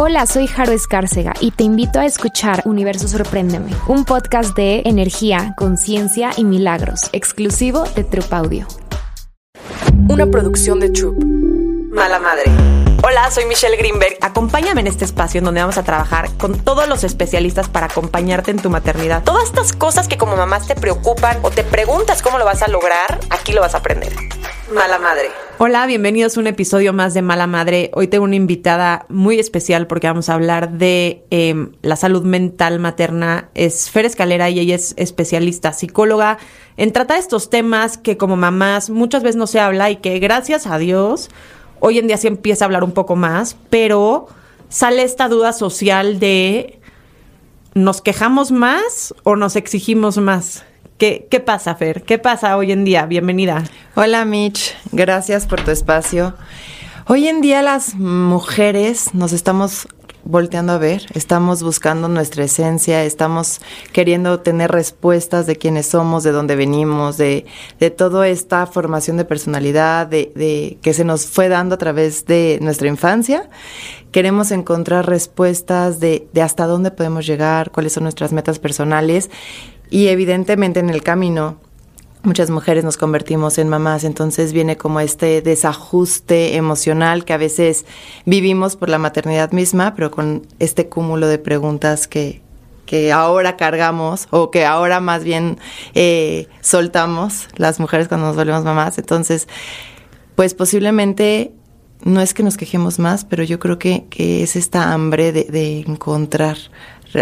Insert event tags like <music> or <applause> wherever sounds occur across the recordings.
Hola, soy Jaro Escárcega y te invito a escuchar Universo Sorpréndeme, un podcast de energía, conciencia y milagros, exclusivo de Troop Audio. Una producción de Troop. Mala Madre. Hola, soy Michelle Greenberg. Acompáñame en este espacio en donde vamos a trabajar con todos los especialistas para acompañarte en tu maternidad. Todas estas cosas que como mamás te preocupan o te preguntas cómo lo vas a lograr, aquí lo vas a aprender. Mala Madre. Hola, bienvenidos a un episodio más de Mala Madre. Hoy tengo una invitada muy especial porque vamos a hablar de em, la salud mental materna. Es Fer Escalera y ella es especialista, psicóloga, en tratar estos temas que como mamás muchas veces no se habla y que gracias a Dios hoy en día se empieza a hablar un poco más, pero sale esta duda social de ¿nos quejamos más o nos exigimos más? ¿Qué, ¿Qué pasa, Fer? ¿Qué pasa hoy en día? Bienvenida. Hola, Mitch. Gracias por tu espacio. Hoy en día las mujeres nos estamos volteando a ver, estamos buscando nuestra esencia, estamos queriendo tener respuestas de quiénes somos, de dónde venimos, de, de toda esta formación de personalidad, de, de, que se nos fue dando a través de nuestra infancia. Queremos encontrar respuestas de, de hasta dónde podemos llegar, cuáles son nuestras metas personales y evidentemente en el camino muchas mujeres nos convertimos en mamás, entonces viene como este desajuste emocional que a veces vivimos por la maternidad misma, pero con este cúmulo de preguntas que, que ahora cargamos o que ahora más bien eh, soltamos las mujeres cuando nos volvemos mamás. Entonces, pues posiblemente no es que nos quejemos más, pero yo creo que, que es esta hambre de, de encontrar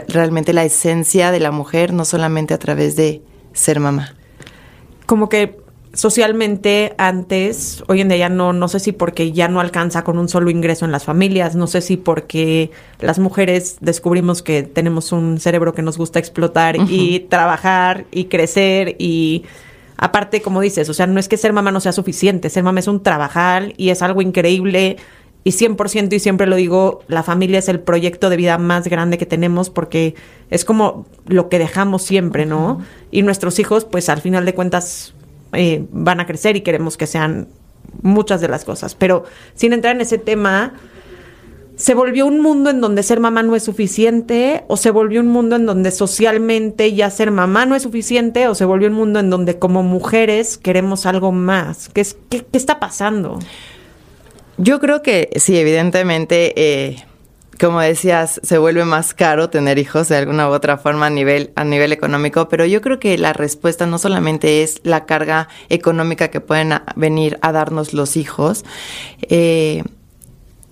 realmente la esencia de la mujer, no solamente a través de ser mamá. Como que socialmente antes, hoy en día ya no, no sé si porque ya no alcanza con un solo ingreso en las familias, no sé si porque las mujeres descubrimos que tenemos un cerebro que nos gusta explotar uh -huh. y trabajar y crecer y aparte, como dices, o sea, no es que ser mamá no sea suficiente, ser mamá es un trabajar y es algo increíble y 100% y siempre lo digo, la familia es el proyecto de vida más grande que tenemos porque es como lo que dejamos siempre, ¿no? Uh -huh. Y nuestros hijos, pues al final de cuentas, eh, van a crecer y queremos que sean muchas de las cosas. Pero sin entrar en ese tema, ¿se volvió un mundo en donde ser mamá no es suficiente? ¿O se volvió un mundo en donde socialmente ya ser mamá no es suficiente? ¿O se volvió un mundo en donde como mujeres queremos algo más? ¿Qué, es, qué, qué está pasando? Yo creo que sí, evidentemente, eh, como decías, se vuelve más caro tener hijos de alguna u otra forma a nivel, a nivel económico, pero yo creo que la respuesta no solamente es la carga económica que pueden venir a darnos los hijos. Eh,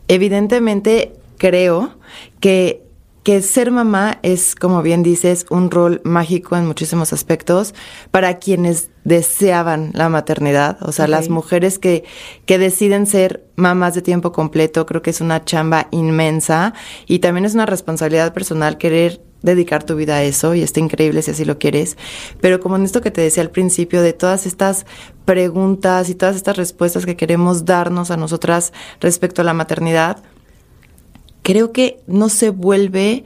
evidentemente, creo que que ser mamá es, como bien dices, un rol mágico en muchísimos aspectos para quienes deseaban la maternidad. O sea, okay. las mujeres que, que deciden ser mamás de tiempo completo, creo que es una chamba inmensa y también es una responsabilidad personal querer dedicar tu vida a eso y está increíble si así lo quieres. Pero como en esto que te decía al principio, de todas estas preguntas y todas estas respuestas que queremos darnos a nosotras respecto a la maternidad, creo que no se vuelve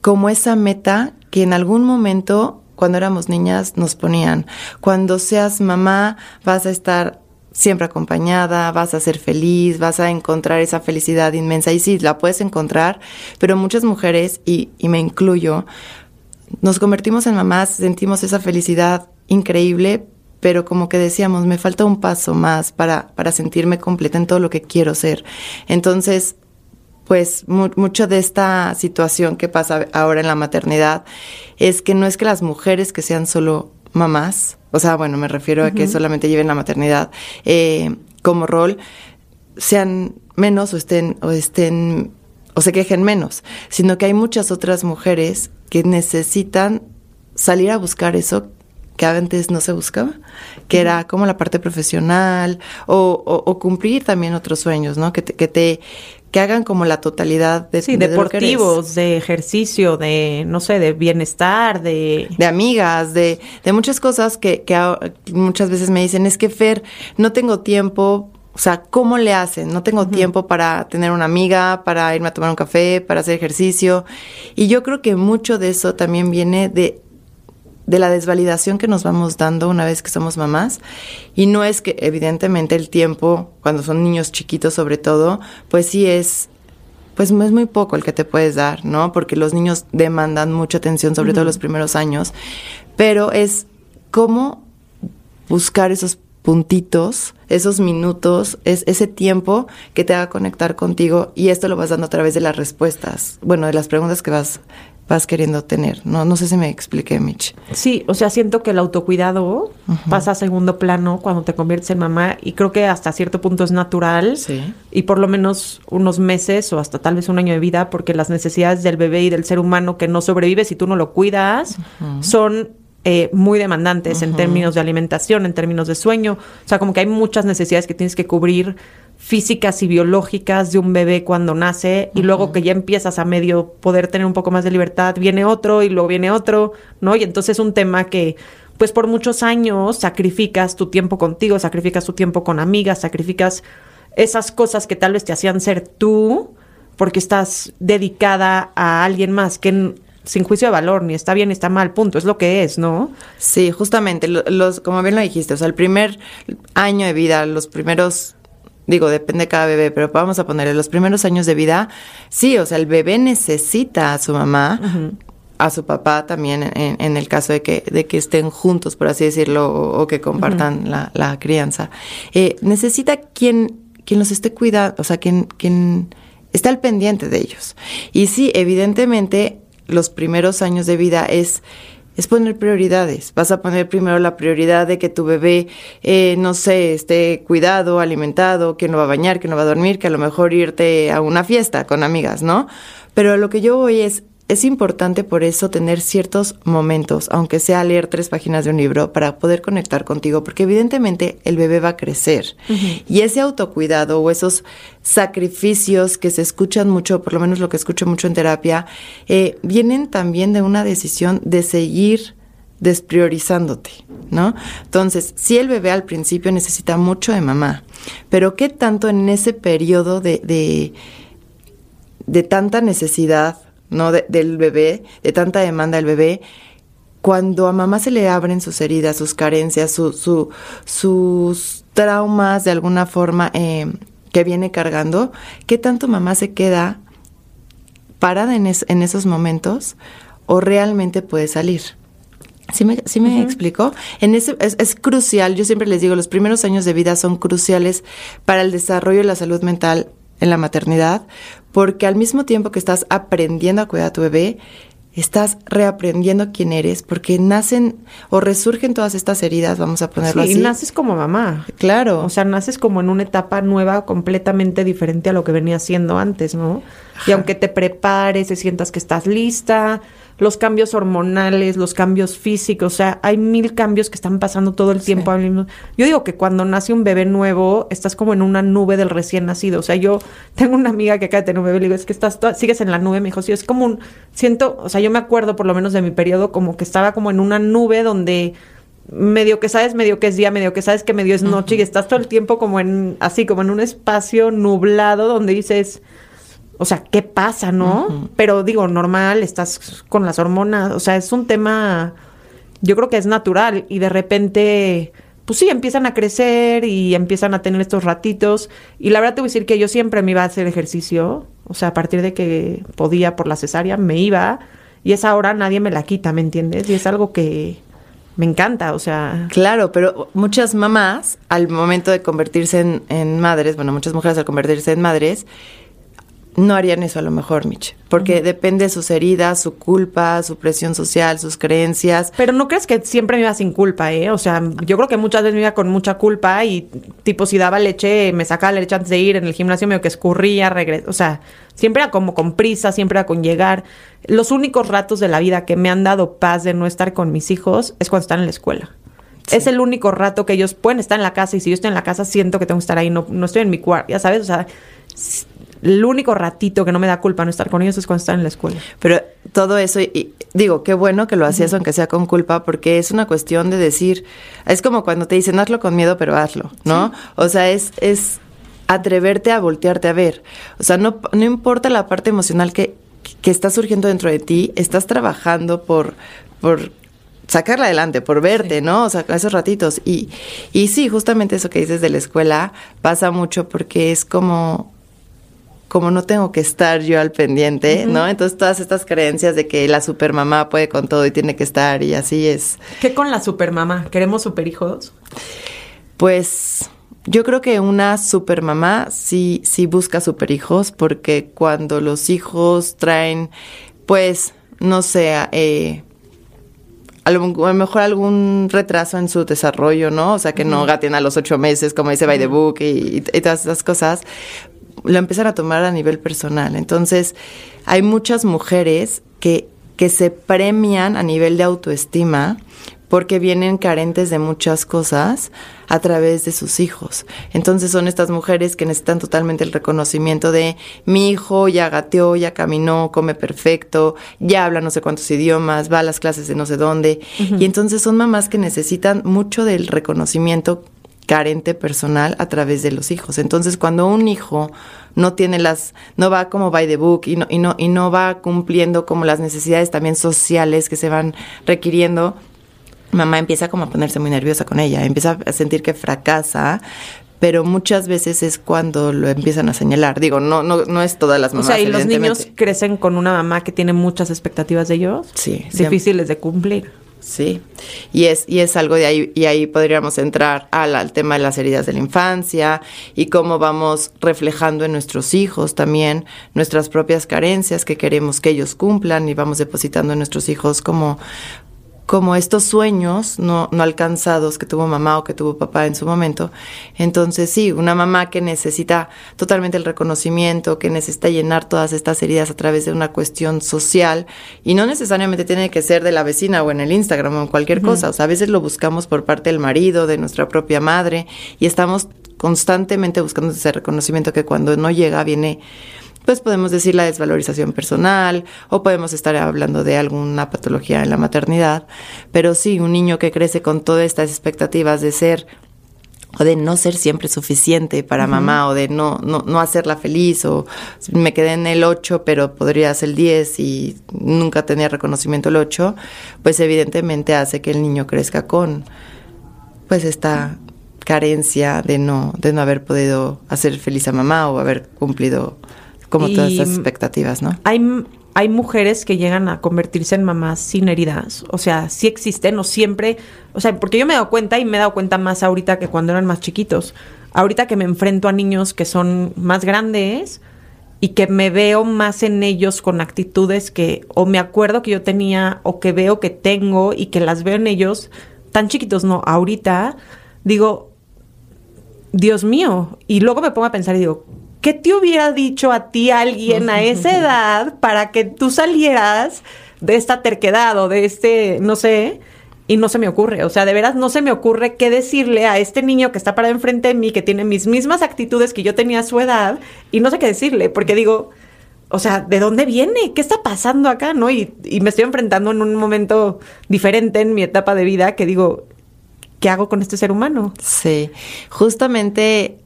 como esa meta que en algún momento cuando éramos niñas nos ponían. Cuando seas mamá vas a estar siempre acompañada, vas a ser feliz, vas a encontrar esa felicidad inmensa. Y sí, la puedes encontrar, pero muchas mujeres, y, me incluyo, nos convertimos en mamás, sentimos esa felicidad increíble, pero como que decíamos, me falta un paso más para, para sentirme completa en todo lo que quiero ser. Entonces, pues mu mucho de esta situación que pasa ahora en la maternidad es que no es que las mujeres que sean solo mamás, o sea, bueno, me refiero uh -huh. a que solamente lleven la maternidad eh, como rol, sean menos o estén, o estén, o se quejen menos, sino que hay muchas otras mujeres que necesitan salir a buscar eso que antes no se buscaba, que era como la parte profesional o, o, o cumplir también otros sueños, ¿no? Que te, que te, que hagan como la totalidad de, sí, de deportivos, de ejercicio, de no sé, de bienestar, de de amigas, de, de muchas cosas que, que muchas veces me dicen es que Fer no tengo tiempo o sea, ¿cómo le hacen? No tengo uh -huh. tiempo para tener una amiga, para irme a tomar un café, para hacer ejercicio. Y yo creo que mucho de eso también viene de de la desvalidación que nos vamos dando una vez que somos mamás. Y no es que, evidentemente, el tiempo, cuando son niños chiquitos sobre todo, pues sí es pues es muy poco el que te puedes dar, ¿no? Porque los niños demandan mucha atención, sobre todo los primeros años, pero es cómo buscar esos puntitos, esos minutos, es ese tiempo que te haga conectar contigo y esto lo vas dando a través de las respuestas, bueno, de las preguntas que vas vas queriendo tener. No, no sé si me expliqué, Mitch. Sí, o sea, siento que el autocuidado pasa a segundo plano cuando te conviertes en mamá y creo que hasta cierto punto es natural Sí. y por lo menos unos meses o hasta tal vez un año de vida porque las necesidades del bebé y del ser humano que no sobrevive si tú no lo cuidas son eh, muy demandantes en términos de alimentación, en términos de sueño. O sea, como que hay muchas necesidades que tienes que cubrir físicas y biológicas de un bebé cuando nace y luego que ya empiezas a medio poder tener un poco más de libertad, viene otro y luego viene otro, ¿no? Y entonces es un tema que pues por muchos años sacrificas tu tiempo contigo, sacrificas tu tiempo con amigas, sacrificas esas cosas que tal vez te hacían ser tú porque estás dedicada a alguien más que sin juicio de valor, ni está bien ni está mal, punto, es lo que es, ¿no? Sí, justamente, lo- los, como bien lo dijiste, o sea, el primer año de vida, los primeros, digo, depende de cada bebé, pero vamos a ponerle los primeros años de vida, sí, o sea, el bebé necesita a su mamá, a su papá también, en, en el caso de que, de que estén juntos, por así decirlo, o, o que compartan la, la crianza. Eh, necesita quien, quien los esté cuidando, o sea, quien, quien esté al pendiente de ellos. Y sí, evidentemente, los primeros años de vida es es poner prioridades. Vas a poner primero la prioridad de que tu bebé, eh, no sé, esté cuidado, alimentado, que no va a bañar, que no va a dormir, que a lo mejor irte a una fiesta con amigas, ¿no? Pero lo que yo voy es, es importante por eso tener ciertos momentos, aunque sea leer tres páginas de un libro, para poder conectar contigo, porque evidentemente el bebé va a crecer. Y ese autocuidado o esos sacrificios que se escuchan mucho, por lo menos lo que escucho mucho en terapia, eh, vienen también de una decisión de seguir despriorizándote, ¿no? Entonces, si el bebé al principio necesita mucho de mamá, pero ¿qué tanto en ese periodo de, de, de tanta necesidad, ¿no? De- del bebé, de tanta demanda del bebé, cuando a mamá se le abren sus heridas, sus carencias, su, su- sus traumas de alguna forma eh, que viene cargando, ¿qué tanto mamá se queda parada en, es- en esos momentos o realmente puede salir? ¿Sí me, sí me explico? En ese, es, es crucial, yo siempre les digo, los primeros años de vida son cruciales para el desarrollo de la salud mental en la maternidad, porque al mismo tiempo que estás aprendiendo a cuidar a tu bebé, estás reaprendiendo quién eres, porque nacen o resurgen todas estas heridas, vamos a ponerlo Sí, así. y naces como mamá. Claro. O sea, naces como en una etapa nueva, completamente diferente a lo que venía siendo antes, ¿no? Y aunque te prepares, y sientas que estás lista, los cambios hormonales, los cambios físicos, o sea, hay mil cambios que están pasando todo el tiempo. mismo- Yo digo que cuando nace un bebé nuevo, estás como en una nube del recién nacido. O sea, yo tengo una amiga que acaba de tener un bebé, le digo, es que estás, toda- sigues en la nube, me dijo, sí, es como un, siento, o sea, yo me acuerdo por lo menos de mi periodo como que estaba como en una nube donde medio que sabes, medio que es día, medio que sabes que medio es noche y estás todo el tiempo como en, así como en un espacio nublado donde dices, o sea, ¿qué pasa, no? Pero digo, normal, estás con las hormonas, o sea, es un tema, yo creo que es natural y de repente, pues sí, empiezan a crecer y empiezan a tener estos ratitos y la verdad te voy a decir que yo siempre me iba a hacer ejercicio, o sea, a partir de que podía por la cesárea, me iba y esa hora nadie me la quita, ¿me entiendes? Y es algo que me encanta, o sea, Claro, pero muchas mamás, al momento de convertirse en, en madres, bueno, muchas mujeres al convertirse en madres, no harían eso a lo mejor, Mitch, porque depende de sus heridas, su culpa, su presión social, sus creencias. Pero no crees que siempre me iba sin culpa, ¿eh? O sea, yo creo que muchas veces me iba con mucha culpa y, tipo, si daba leche, me sacaba la leche antes de ir en el gimnasio, medio que escurría, regreso. O sea, siempre era como con prisa, siempre era con llegar. Los únicos ratos de la vida que me han dado paz de no estar con mis hijos es cuando están en la escuela. Es el único rato que ellos pueden estar en la casa y si yo estoy en la casa siento que tengo que estar ahí, no, no estoy en mi cuarto, ya sabes, o sea, el único ratito que no me da culpa no estar con ellos es cuando están en la escuela. Pero todo eso, y, digo, qué bueno que lo hacías aunque sea con culpa, porque es una cuestión de decir, es como cuando te dicen, hazlo con miedo, pero hazlo, ¿no? O sea, es, es atreverte a voltearte a ver. O sea, no, no importa la parte emocional que, que está surgiendo dentro de ti, estás trabajando por, por sacarla adelante, por verte, ¿no? O sea, esos ratitos. Y, y sí, justamente eso que dices de la escuela pasa mucho porque es como como no tengo que estar yo al pendiente, ¿no? Entonces todas estas creencias de que la supermamá puede con todo y tiene que estar y así es. ¿Qué con la supermamá? ¿Queremos superhijos? Pues yo creo que una supermamá sí, sí busca superhijos porque cuando los hijos traen, pues, no sé, eh, a lo, mejor algún retraso en su desarrollo, ¿no? O sea, que no gaten a los ocho meses, como dice By the Book y, y, todas esas cosas, lo empiezan a tomar a nivel personal. Entonces, hay muchas mujeres que, que se premian a nivel de autoestima porque vienen carentes de muchas cosas a través de sus hijos. Entonces son estas mujeres que necesitan totalmente el reconocimiento de mi hijo ya gateó, ya caminó, come perfecto, ya habla no sé cuántos idiomas, va a las clases de no sé dónde. Y entonces son mamás que necesitan mucho del reconocimiento carente personal a través de los hijos. Entonces, cuando un hijo no tiene las, no va como by the book y no, y no, y no va cumpliendo como las necesidades también sociales que se van requiriendo, mamá empieza como a ponerse muy nerviosa con ella, empieza a sentir que fracasa, pero muchas veces es cuando lo empiezan a señalar. Digo, no, no, no es todas las mamás. O sea, y los niños crecen con una mamá que tiene muchas expectativas de ellos. Sí. Difíciles de cumplir. Sí, y es, y es algo de ahí, y ahí podríamos entrar al, al, tema de las heridas de la infancia y cómo vamos reflejando en nuestros hijos también nuestras propias carencias que queremos que ellos cumplan y vamos depositando en nuestros hijos como, como estos sueños no, no alcanzados que tuvo mamá o que tuvo papá en su momento. Entonces sí, una mamá que necesita totalmente el reconocimiento, que necesita llenar todas estas heridas a través de una cuestión social y no necesariamente tiene que ser de la vecina o en el Instagram o en cualquier uh -huh. cosa. O sea, a veces lo buscamos por parte del marido, de nuestra propia madre y estamos constantemente buscando ese reconocimiento que cuando no llega viene pues podemos decir la desvalorización personal o podemos estar hablando de alguna patología en la maternidad, pero sí, un niño que crece con todas estas expectativas de ser o de no ser siempre suficiente para uh -huh. mamá o de no, no, no hacerla feliz o me quedé en el 8 pero podría ser el 10 y nunca tenía reconocimiento el 8, pues evidentemente hace que el niño crezca con pues esta carencia de no, de no haber podido hacer feliz a mamá o haber cumplido como y todas esas expectativas, ¿no? Hay, hay mujeres que llegan a convertirse en mamás sin heridas, o sea, sí existen o siempre, o sea, porque yo me he dado cuenta y me he dado cuenta más ahorita que cuando eran más chiquitos. Ahorita que me enfrento a niños que son más grandes y que me veo más en ellos con actitudes que o me acuerdo que yo tenía o que veo que tengo y que las veo en ellos tan chiquitos, no, ahorita digo, Dios mío, y luego me pongo a pensar y digo, ¿qué te hubiera dicho a ti alguien a <laughs> esa edad para que tú salieras de esta terquedad o de este, no sé, y no se me ocurre, o sea, de veras no se me ocurre qué decirle a este niño que está parado enfrente de mí, que tiene mis mismas actitudes que yo tenía a su edad, y no sé qué decirle, porque digo, o sea, ¿de dónde viene? ¿Qué está pasando acá? ¿No? Y, y me estoy enfrentando en un momento diferente en mi etapa de vida que digo, ¿qué hago con este ser humano? Sí, justamente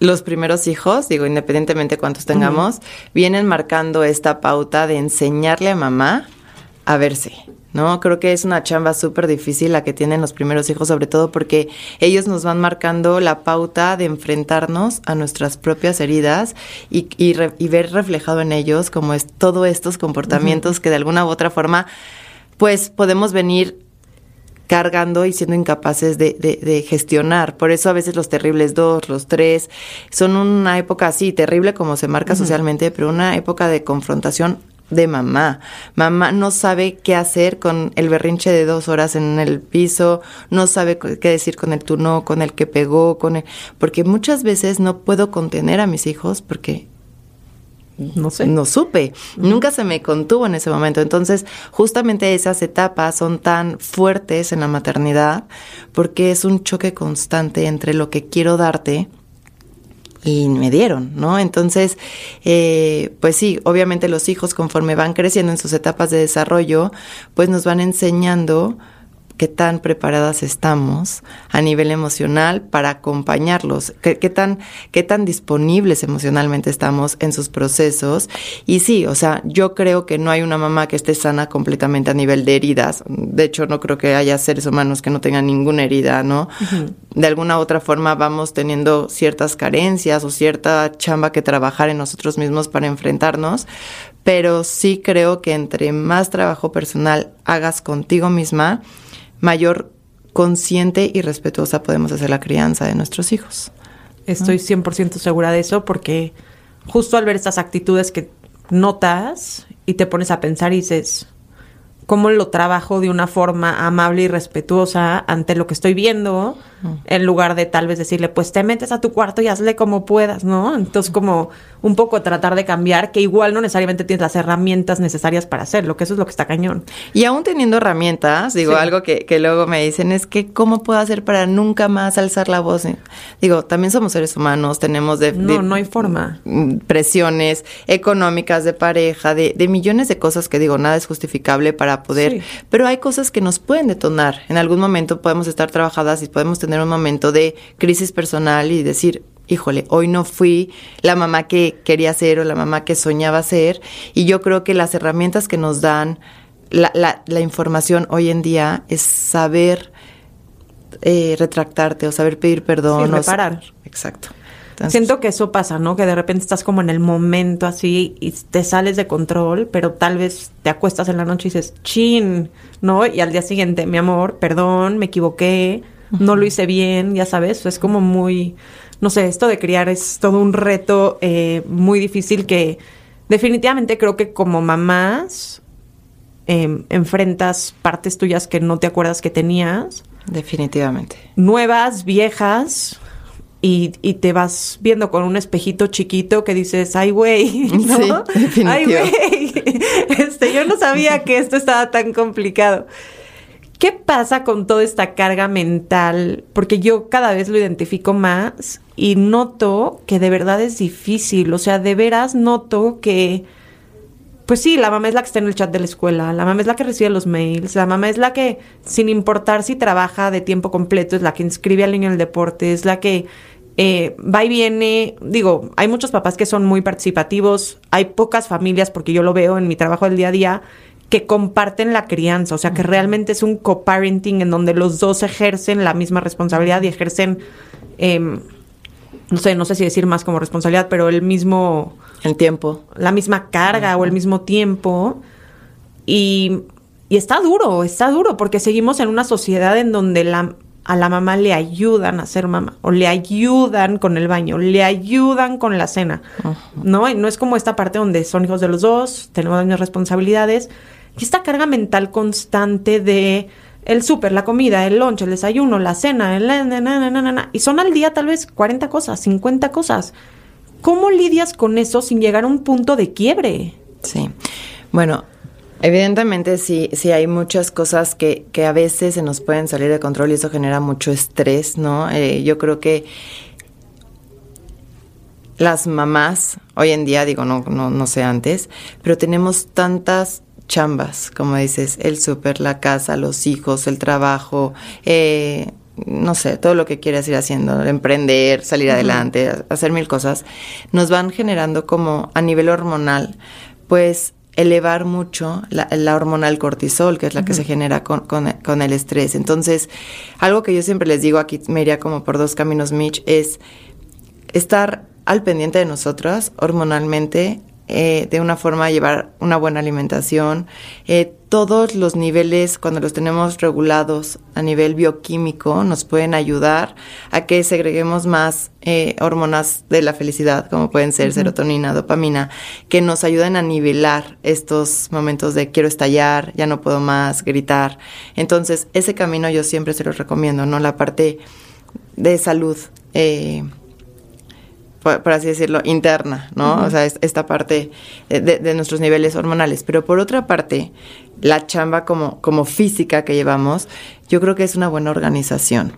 los primeros hijos, digo, independientemente de cuántos tengamos, uh -huh. vienen marcando esta pauta de enseñarle a mamá a verse. ¿no? Creo que es una chamba súper difícil la que tienen los primeros hijos, sobre todo porque ellos nos van marcando la pauta de enfrentarnos a nuestras propias heridas y, y, re, y ver reflejado en ellos como es todos estos comportamientos uh -huh. que de alguna u otra forma, pues podemos venir cargando y siendo incapaces de, de, de, gestionar. Por eso a veces los terribles dos, los tres, son una época así, terrible como se marca uh -huh. socialmente, pero una época de confrontación de mamá. Mamá no sabe qué hacer con el berrinche de dos horas en el piso, no sabe qué decir con el turno, con el que pegó, con el... Porque muchas veces no puedo contener a mis hijos porque no sé. No supe. Uh -huh. Nunca se me contuvo en ese momento. Entonces, justamente esas etapas son tan fuertes en la maternidad porque es un choque constante entre lo que quiero darte y me dieron, ¿no? Entonces, eh, pues sí, obviamente los hijos conforme van creciendo en sus etapas de desarrollo, pues nos van enseñando qué tan preparadas estamos a nivel emocional para acompañarlos, qué, tan, qué tan disponibles emocionalmente estamos en sus procesos. Y sí, o sea, yo creo que no hay una mamá que esté sana completamente a nivel de heridas. De hecho, no creo que haya seres humanos que no tengan ninguna herida, ¿no? De alguna u otra forma vamos teniendo ciertas carencias o cierta chamba que trabajar en nosotros mismos para enfrentarnos, pero sí creo que entre más trabajo personal hagas contigo misma, mayor consciente y respetuosa podemos hacer la crianza de nuestros hijos. Estoy 100% segura de eso porque justo al ver estas actitudes que notas y te pones a pensar y dices, cómo lo trabajo de una forma amable y respetuosa ante lo que estoy viendo, en lugar de tal vez decirle, pues te metes a tu cuarto y hazle como puedas, ¿no? Entonces como un poco tratar de cambiar, que igual no necesariamente tienes las herramientas necesarias para hacerlo, que eso es lo que está cañón. Y aún teniendo herramientas, digo, algo que, que luego me dicen es que cómo puedo hacer para nunca más alzar la voz. Digo, también somos seres humanos, tenemos de... No, no hay forma. Presiones económicas de pareja, de, de millones de cosas que digo, nada es justificable para poder, pero hay cosas que nos pueden detonar. En algún momento podemos estar trabajadas y podemos tener un momento de crisis personal y decir, híjole, hoy no fui la mamá que quería ser o la mamá que soñaba ser. Y yo creo que las herramientas que nos dan la, la, la información hoy en día es saber eh, retractarte o saber pedir perdón. Sí, reparar. exacto. Siento que eso pasa, ¿no? Que de repente estás como en el momento así y te sales de control, pero tal vez te acuestas en la noche y dices, chin, ¿no? Y al día siguiente, mi amor, perdón, me equivoqué, no lo hice bien, ya sabes, es como muy, no sé, esto de criar es todo un reto eh, muy difícil que definitivamente creo que como mamás eh, enfrentas partes tuyas que no te acuerdas que tenías. Definitivamente. Nuevas, viejas, y, y, te vas viendo con un espejito chiquito que dices, ay, güey, <laughs> ¿no? Sí, ay, güey, <laughs> este, yo no sabía que esto estaba tan complicado. ¿Qué pasa con toda esta carga mental? Porque yo cada vez lo identifico más y noto que de verdad es difícil. O sea, de veras noto que, pues sí, la mamá es la que está en el chat de la escuela, la mamá es la que recibe los mails, la mamá es la que, sin importar si trabaja de tiempo completo, es la que inscribe al niño en el deporte, es la que eh, va y viene. Digo, hay muchos papás que son muy participativos, hay pocas familias, porque yo lo veo en mi trabajo del día a día, que comparten la crianza, o sea, que realmente es un co-parenting en donde los dos ejercen la misma responsabilidad y ejercen, eh, no sé, no sé si decir más como responsabilidad, pero el mismo... El tiempo. La misma carga o el mismo tiempo. Y, y está duro, está duro, porque seguimos en una sociedad en donde la, a la mamá le ayudan a ser mamá, o le ayudan con el baño, le ayudan con la cena. ¿no? Y no es como esta parte donde son hijos de los dos, tenemos las mismas responsabilidades, esta carga mental constante de el súper, la comida, el lunch, el desayuno, la cena, el na, y son al día tal vez 40 cosas, 50 cosas. ¿Cómo lidias con eso sin llegar a un punto de quiebre? Sí. Bueno, Evidentemente sí, sí hay muchas cosas que, que a veces se nos pueden salir de control y eso genera mucho estrés, ¿no? Eh, yo creo que las mamás, hoy en día, digo, no, no, no sé antes, pero tenemos tantas chambas, como dices, el súper, la casa, los hijos, el trabajo, eh, no sé, todo lo que quieras ir haciendo, emprender, salir uh -huh. adelante, hacer mil cosas, nos van generando como a nivel hormonal, pues elevar mucho la, la hormona cortisol, que es la uh -huh. que se genera con, con, con, el estrés. Entonces, algo que yo siempre les digo, aquí me iría como por dos caminos, Mitch, es estar al pendiente de nosotras hormonalmente, eh, de una forma llevar una buena alimentación, eh, todos los niveles, cuando los tenemos regulados a nivel bioquímico, nos pueden ayudar a que segreguemos más eh, hormonas de la felicidad, como pueden ser uh -huh. serotonina, dopamina, que nos ayuden a nivelar estos momentos de quiero estallar, ya no puedo más, gritar. Entonces, ese camino yo siempre se los recomiendo, ¿no? La parte de salud. Eh, por, por, así decirlo, interna, ¿no? Uh -huh. O sea, es, esta parte de, de, nuestros niveles hormonales. Pero por otra parte, la chamba como, como física que llevamos, yo creo que es una buena organización.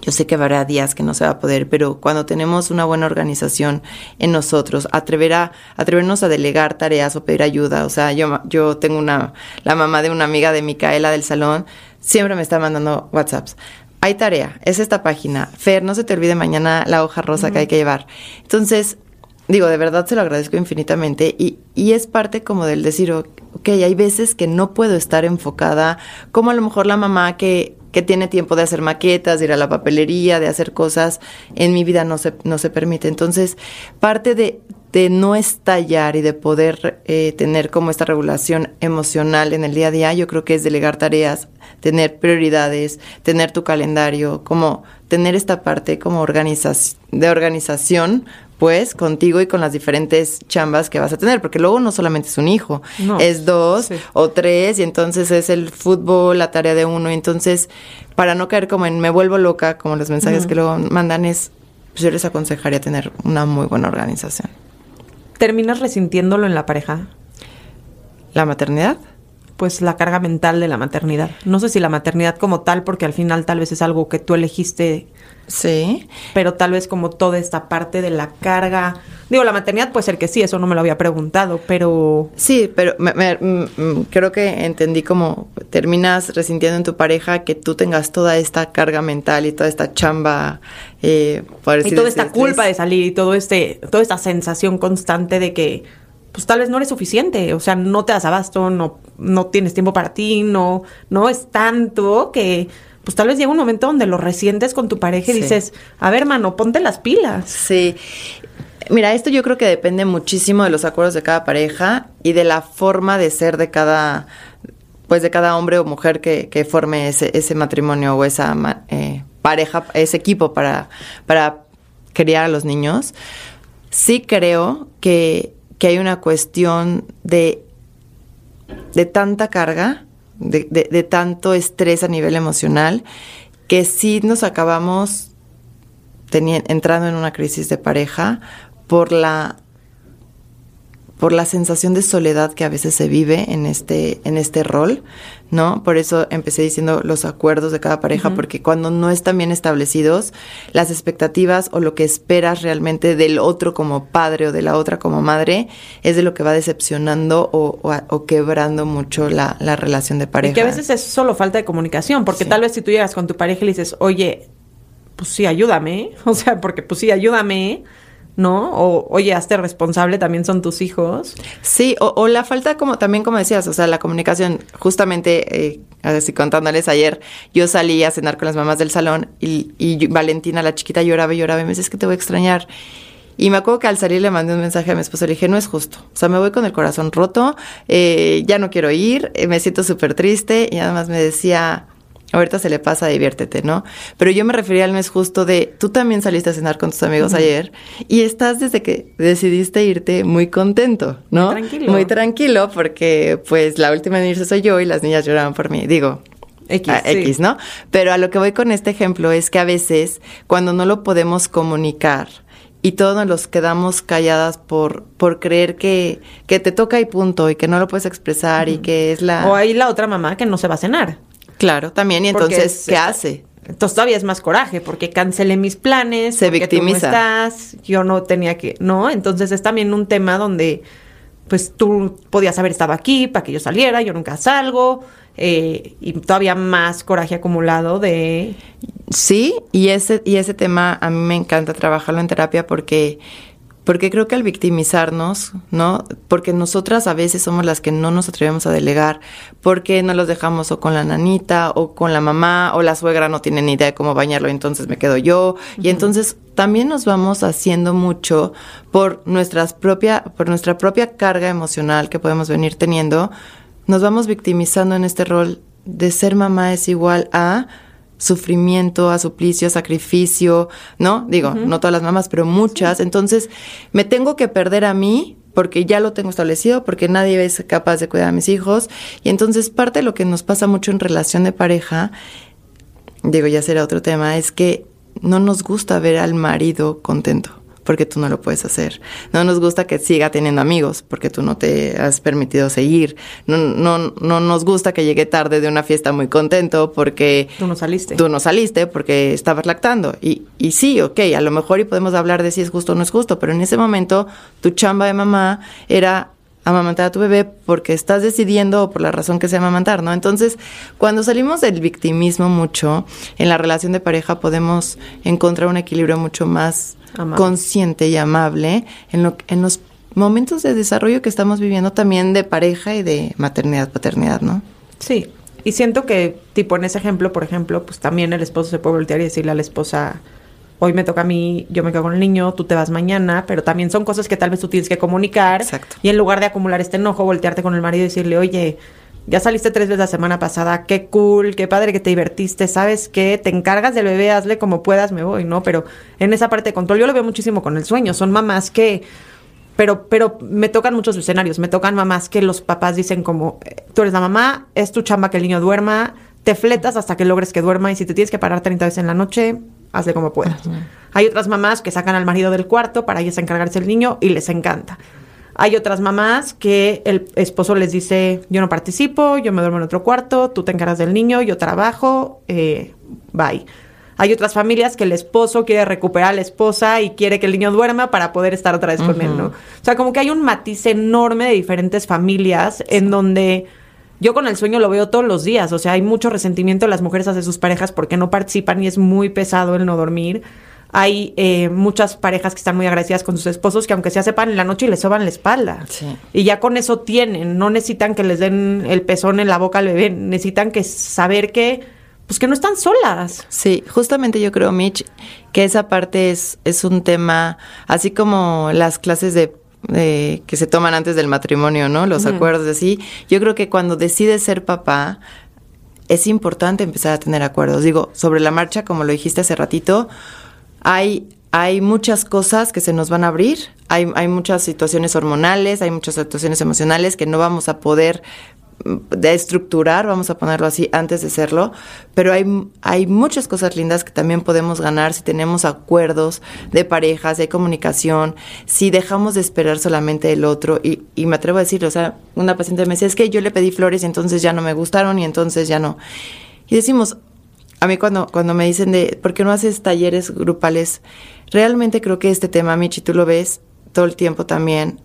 Yo sé que habrá días que no se va a poder, pero cuando tenemos una buena organización en nosotros, atrever a, atrevernos a delegar tareas o pedir ayuda. O sea, yo, yo tengo una, la mamá de una amiga de Micaela del salón, siempre me está mandando WhatsApps. Hay tarea, es esta página. Fer, no se te olvide mañana la hoja rosa que hay que llevar. Entonces, digo, de verdad se lo agradezco infinitamente y, y es parte como del decir, ok, hay veces que no puedo estar enfocada, como a lo mejor la mamá que, que tiene tiempo de hacer maquetas, de ir a la papelería, de hacer cosas, en mi vida no se, no se permite. Entonces, parte de, de no estallar y de poder eh, tener como esta regulación emocional en el día a día, yo creo que es delegar tareas, tener prioridades, tener tu calendario, como tener esta parte como organización, de organización pues contigo y con las diferentes chambas que vas a tener, porque luego no solamente es un hijo, No, es dos sí. o tres y entonces es el fútbol, la tarea de uno, y entonces para no caer como en me vuelvo loca, como los mensajes que luego mandan es, pues yo les aconsejaría tener una muy buena organización. ¿Terminas resintiéndolo en la pareja? La maternidad, Pues la carga mental de la maternidad. No sé si la maternidad como tal, porque al final tal vez es algo que tú elegiste, sí, pero tal vez como toda esta parte de la carga. Digo, la maternidad puede ser que sí, eso no me lo había preguntado, pero Sí, pero me- me- mm, creo que entendí como terminas resintiendo en tu pareja que tú tengas toda esta carga mental y toda esta chamba. Eh, por y toda esta culpa de salir y todo este, toda esta sensación constante de que pues tal vez no eres suficiente, o sea, no te das abasto, no, no tienes tiempo para ti, no, no es tanto que pues tal vez llega un momento donde lo resientes con tu pareja y Sí. dices, a ver, mano, ponte las pilas. Sí. Mira, esto yo creo que depende muchísimo de los acuerdos de cada pareja y de la forma de ser de cada, pues de cada hombre o mujer que, que forme ese, ese matrimonio o esa eh, pareja, ese equipo para, para criar a los niños. Sí creo que, que hay una cuestión de, de tanta carga, de, de- tanto estrés a nivel emocional, que sí nos acabamos entrando en una crisis de pareja por la por la sensación de soledad que a veces se vive en este en este rol, ¿no? Por eso empecé diciendo los acuerdos de cada pareja porque cuando no están bien establecidos, las expectativas o lo que esperas realmente del otro como padre o de la otra como madre es de lo que va decepcionando o, o quebrando mucho la, la relación de pareja. Y que a veces es solo falta de comunicación, porque Sí. tal vez si tú llegas con tu pareja y le dices, oye, pues sí, ayúdame, <laughs> o sea, porque pues sí, ayúdame, ¿no? O oye, hazte responsable, también son tus hijos. Sí, o, o la falta, como también como decías, o sea, la comunicación. Justamente, eh, así contándoles ayer, yo salí a cenar con las mamás del salón y, y Valentina, la chiquita, lloraba y lloraba y me dice, es que te voy a extrañar. Y me acuerdo que al salir le mandé un mensaje a mi esposo, le dije, no es justo. O sea, me voy con el corazón roto, eh, ya no quiero ir, eh, me siento súper triste. Y además me decía, ahorita se le pasa, diviértete, ¿no? Pero yo me refería al no es justo de, tú también saliste a cenar con tus amigos ayer y estás desde que decidiste irte muy contento, ¿no? Muy tranquilo. Muy tranquilo porque pues la última en irse soy yo y las niñas lloraban por mí. Digo, X, sí. X, ¿no? Pero a lo que voy con este ejemplo es que a veces cuando no lo podemos comunicar y todos nos quedamos calladas por, por creer que, que te toca y punto y que no lo puedes expresar y que es la... O hay la otra mamá que no se va a cenar. Claro, también. Y entonces, es- ¿qué hace? Entonces todavía es más coraje, porque cancelé mis planes, Se porque tú no victimiza. estás, yo no tenía que, ¿no? Entonces es también un tema donde, pues tú podías haber estado aquí para que yo saliera, yo nunca salgo, eh, y todavía más coraje acumulado de, Sí, y ese, y ese tema a mí me encanta trabajarlo en terapia porque, porque creo que al victimizarnos, ¿no? Porque nosotras a veces somos las que no nos atrevemos a delegar, porque no los dejamos o con la nanita o con la mamá o la suegra no tiene ni idea de cómo bañarlo, entonces me quedo yo. Y entonces también nos vamos haciendo mucho por nuestras propia, por nuestra propia carga emocional que podemos venir teniendo, nos vamos victimizando en este rol de ser mamá es igual a sufrimiento, a suplicio, sacrificio, ¿no? Digo, no todas las mamás, pero muchas. Entonces, me tengo que perder a mí porque ya lo tengo establecido, porque nadie es capaz de cuidar a mis hijos. Y entonces, parte de lo que nos pasa mucho en relación de pareja, digo, ya será otro tema, es que no nos gusta ver al marido contento porque tú no lo puedes hacer. No nos gusta que siga teniendo amigos porque tú no te has permitido seguir. No, no, no nos gusta que llegue tarde de una fiesta muy contento porque tú no saliste. tú no saliste porque estabas lactando. Y, y sí, ok, a lo mejor y podemos hablar de si es justo o no es justo, pero en ese momento tu chamba de mamá era amamantar a tu bebé porque estás decidiendo o por la razón que sea amamantar, ¿no? Entonces, cuando salimos del victimismo mucho, en la relación de pareja podemos encontrar un equilibrio mucho más Amable. consciente y amable en, lo, en los momentos de desarrollo que estamos viviendo también de pareja y de maternidad, paternidad, ¿no? Sí, y siento que, tipo, en ese ejemplo, por ejemplo, pues también el esposo se puede voltear y decirle a la esposa, hoy me toca a mí, yo me quedo con el niño, tú te vas mañana, pero también son cosas que tal vez tú tienes que comunicar. Exacto. Y en lugar de acumular este enojo, voltearte con el marido y decirle, oye, ya saliste tres veces la semana pasada, qué cool, qué padre que te divertiste, ¿sabes qué? Te encargas del bebé, hazle como puedas, me voy, ¿no? Pero en esa parte de control, yo lo veo muchísimo con el sueño, son mamás que pero, pero me tocan muchos escenarios. Me tocan mamás que los papás dicen como, tú eres la mamá, es tu chamba que el niño duerma, te fletas hasta que logres que duerma y si te tienes que parar 30 veces en la noche, hazle como puedas. Hay otras mamás que sacan al marido del cuarto para ellas encargarse del niño y les encanta. Hay otras mamás que el esposo les dice, yo no participo, yo me duermo en otro cuarto, tú te encargas del niño, yo trabajo, eh, bye. Hay otras familias que el esposo quiere recuperar a la esposa y quiere que el niño duerma para poder estar otra vez con él, ¿no? O sea, como que hay un matiz enorme de diferentes familias en donde yo con el sueño lo veo todos los días. O sea, hay mucho resentimiento de las mujeres hacia sus parejas porque no participan y es muy pesado el no dormir. Hay eh, muchas parejas que están muy agradecidas con sus esposos que aunque sea sepan en la noche y les soban la espalda. Sí. Y ya con eso tienen, no necesitan que les den el pezón en la boca al bebé, necesitan que saber que pues que no están solas. Sí, justamente yo creo, Mitch, que esa parte es, es un tema, así como las clases de, de- que se toman antes del matrimonio, ¿no? Los acuerdos así. Yo creo que cuando decides ser papá, es importante empezar a tener acuerdos. Digo, sobre la marcha, como lo dijiste hace ratito, hay, hay muchas cosas que se nos van a abrir, hay, hay muchas situaciones hormonales, hay muchas situaciones emocionales que no vamos a poder de estructurar, vamos a ponerlo así, antes de serlo, pero hay, hay muchas cosas lindas que también podemos ganar si tenemos acuerdos de parejas, de comunicación, si dejamos de esperar solamente el otro, y, y me atrevo a decirlo, o sea, una paciente me decía, es que yo le pedí flores y entonces ya no me gustaron y entonces ya no. Y decimos, a mí cuando, cuando me dicen de, ¿por qué no haces talleres grupales? Realmente creo que este tema, Michi, tú lo ves todo el tiempo también,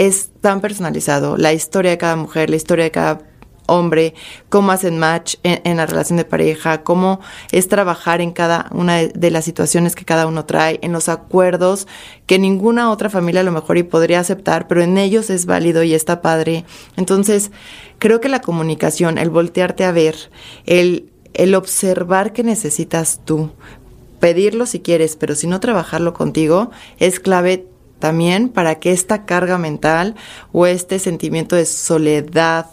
es tan personalizado. La historia de cada mujer, la historia de cada hombre, cómo hacen match en, en la relación de pareja, cómo es trabajar en cada una de, las situaciones que cada uno trae, en los acuerdos que ninguna otra familia a lo mejor y podría aceptar, pero en ellos es válido y está padre. Entonces, creo que la comunicación, el voltearte a ver, el, el observar que necesitas tú, pedirlo si quieres, pero si no trabajarlo contigo, es clave también para que esta carga mental o este sentimiento de soledad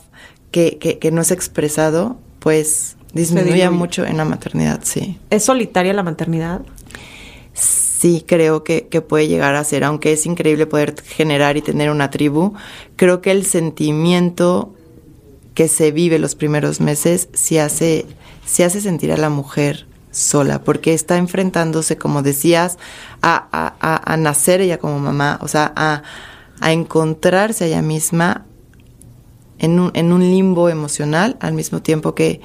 que, que, que no es expresado, pues disminuya mucho en la maternidad, sí. ¿Es solitaria la maternidad? Sí, creo que, que puede llegar a ser, aunque es increíble poder generar y tener una tribu, creo que el sentimiento que se vive los primeros meses sí hace, sí hace sentir a la mujer sola, porque está enfrentándose, como decías, a, a- a- nacer ella como mamá, o sea, a, encontrarse ella misma en un, en un limbo emocional al mismo tiempo que,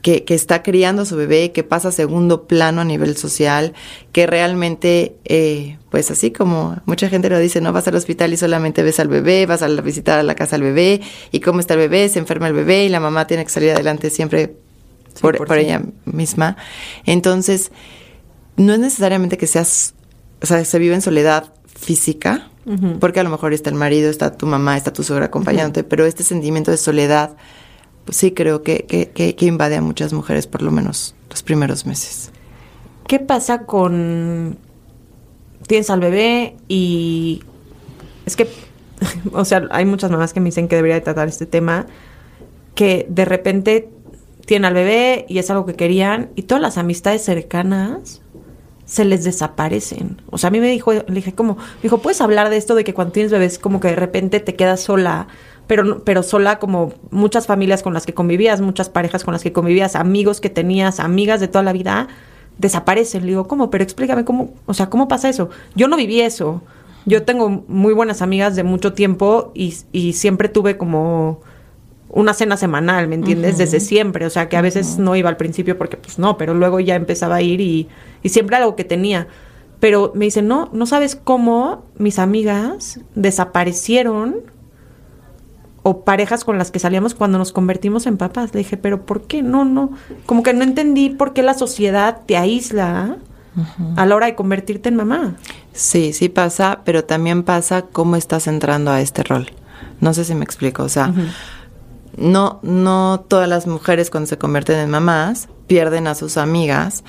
que, está criando a su bebé, que pasa a segundo plano a nivel social, que realmente, eh, pues así como mucha gente lo dice, no vas al hospital y solamente ves al bebé, vas a visitar a la casa al bebé, y cómo está el bebé, se enferma el bebé y la mamá tiene que salir adelante siempre Sí, por, por por sí. ella misma. Entonces, no es necesariamente que seas, o sea, se vive en soledad física, porque a lo mejor está el marido, está tu mamá, está tu suegra acompañándote, pero este sentimiento de soledad, pues sí creo que, que, que, que invade a muchas mujeres, por lo menos los primeros meses. ¿Qué pasa con... Tienes al bebé y... Es que, <laughs> o sea, hay muchas mamás que me dicen que debería de tratar este tema, que de repente tienen al bebé y es algo que querían y todas las amistades cercanas se les desaparecen. O sea, a mí me dijo, le dije como, me dijo, ¿puedes hablar de esto de que cuando tienes bebés como que de repente te quedas sola, pero, pero sola como muchas familias con las que convivías, muchas parejas con las que convivías, amigos que tenías, amigas de toda la vida, desaparecen. Le digo, ¿cómo? Pero explícame cómo, o sea, ¿cómo pasa eso? Yo no viví eso. Yo tengo muy buenas amigas de mucho tiempo y, y siempre tuve como una cena semanal, ¿me entiendes? Desde siempre, o sea, que a veces no iba al principio porque pues no, pero luego ya empezaba a ir y, y siempre algo que tenía. Pero me dicen, no, no sabes cómo mis amigas desaparecieron o parejas con las que salíamos cuando nos convertimos en papás. Le dije, pero ¿por qué? No, no. Como que no entendí por qué la sociedad te aísla a la hora de convertirte en mamá. Sí, sí pasa, pero también pasa cómo estás entrando a este rol. No sé si me explico, o sea, no, no todas las mujeres cuando se convierten en mamás pierden a sus amigas.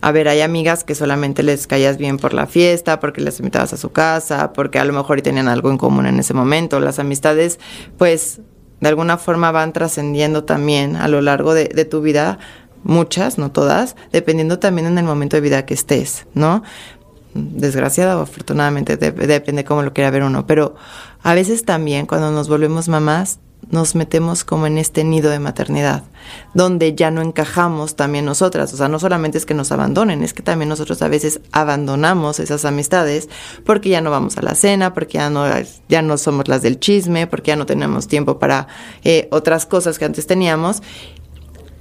A ver, hay amigas que solamente les caías bien por la fiesta, porque les invitabas a su casa, porque a lo mejor tenían algo en común en ese momento. Las amistades, pues, de alguna forma van trascendiendo también a lo largo de, de tu vida, muchas, no todas, dependiendo también en el momento de vida que estés, ¿no? Desgraciada o afortunadamente, depende cómo lo quiera ver uno, pero a veces también cuando nos volvemos mamás, nos metemos como en este nido de maternidad, donde ya no encajamos también nosotras. O sea, no solamente es que nos abandonen, es que también nosotros a veces abandonamos esas amistades porque ya no vamos a la cena, porque ya no, ya no somos las del chisme, porque ya no tenemos tiempo para eh, otras cosas que antes teníamos.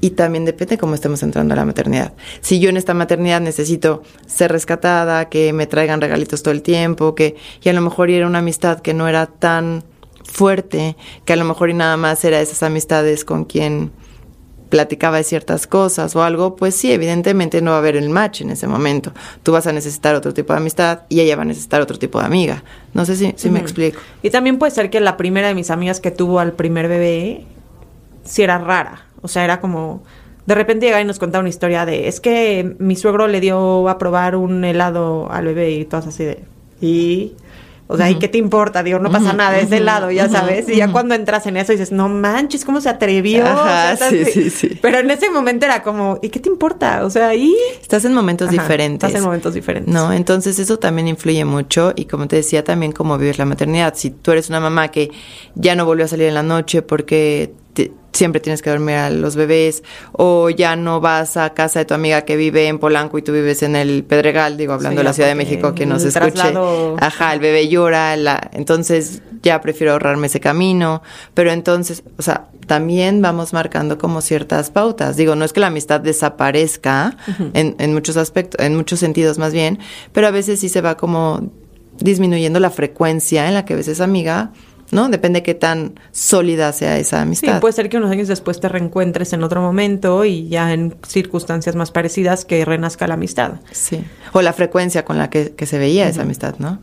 Y también depende cómo estemos entrando a la maternidad. Si yo en esta maternidad necesito ser rescatada, que me traigan regalitos todo el tiempo, que y a lo mejor era una amistad que no era tan fuerte, que a lo mejor y nada más era esas amistades con quien platicaba de ciertas cosas o algo, pues sí, evidentemente no va a haber el match en ese momento. Tú vas a necesitar otro tipo de amistad y ella va a necesitar otro tipo de amiga. No sé si, si me explico. Y también puede ser que la primera de mis amigas que tuvo al primer bebé, sí era rara. O sea, era como... De repente llegaba y nos contaba una historia de, es que mi suegro le dio a probar un helado al bebé y todas así de... Y o sea, ¿y qué te importa? Digo, no pasa nada, es de lado, ya sabes. Y ya cuando entras en eso dices, no manches, ¿cómo se atrevió? Ajá, sí, sí, sí. Pero en ese momento era como, ¿y qué te importa? O sea, ahí... Estás en momentos diferentes. Estás en momentos diferentes. No, entonces eso también influye mucho. Y como te decía, también cómo vives la maternidad. Si tú eres una mamá que ya no volvió a salir en la noche porque siempre tienes que dormir a los bebés, o ya no vas a casa de tu amiga que vive en Polanco y tú vives en el Pedregal, digo, hablando de la Ciudad de México, que nos escuche. Ajá, el bebé llora, la, entonces ya prefiero ahorrarme ese camino, pero entonces, o sea, también vamos marcando como ciertas pautas. Digo, no es que la amistad desaparezca en, en muchos aspectos, en muchos sentidos más bien, pero a veces sí se va como disminuyendo la frecuencia en la que a veces amiga ¿no? Depende qué tan sólida sea esa amistad. Sí, puede ser que unos años después te reencuentres en otro momento y ya en circunstancias más parecidas que renazca la amistad. Sí. O la frecuencia con la que, se veía esa amistad, ¿no?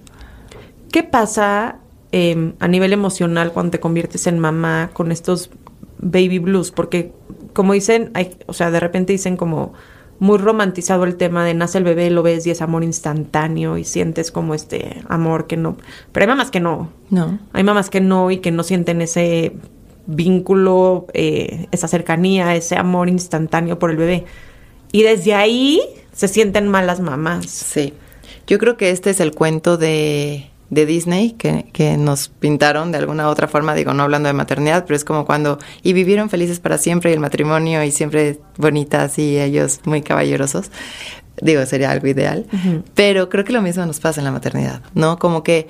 ¿Qué pasa em, a nivel emocional cuando te conviertes en mamá con estos baby blues? Porque, como dicen, hay, o sea, de repente dicen como muy romantizado el tema de nace el bebé, lo ves y es amor instantáneo y sientes como este amor que no. Pero hay mamás que no. No. Hay mamás que no y que no sienten ese vínculo, eh, esa cercanía, ese amor instantáneo por el bebé. Y desde ahí se sienten mal las mamás. Sí. Yo creo que este es el cuento de de Disney que, que, nos pintaron de alguna otra forma, digo, no hablando de maternidad, pero es como cuando, y vivieron felices para siempre y el matrimonio y siempre bonitas y ellos muy caballerosos. Digo, sería algo ideal, pero creo que lo mismo nos pasa en la maternidad, ¿no? Como que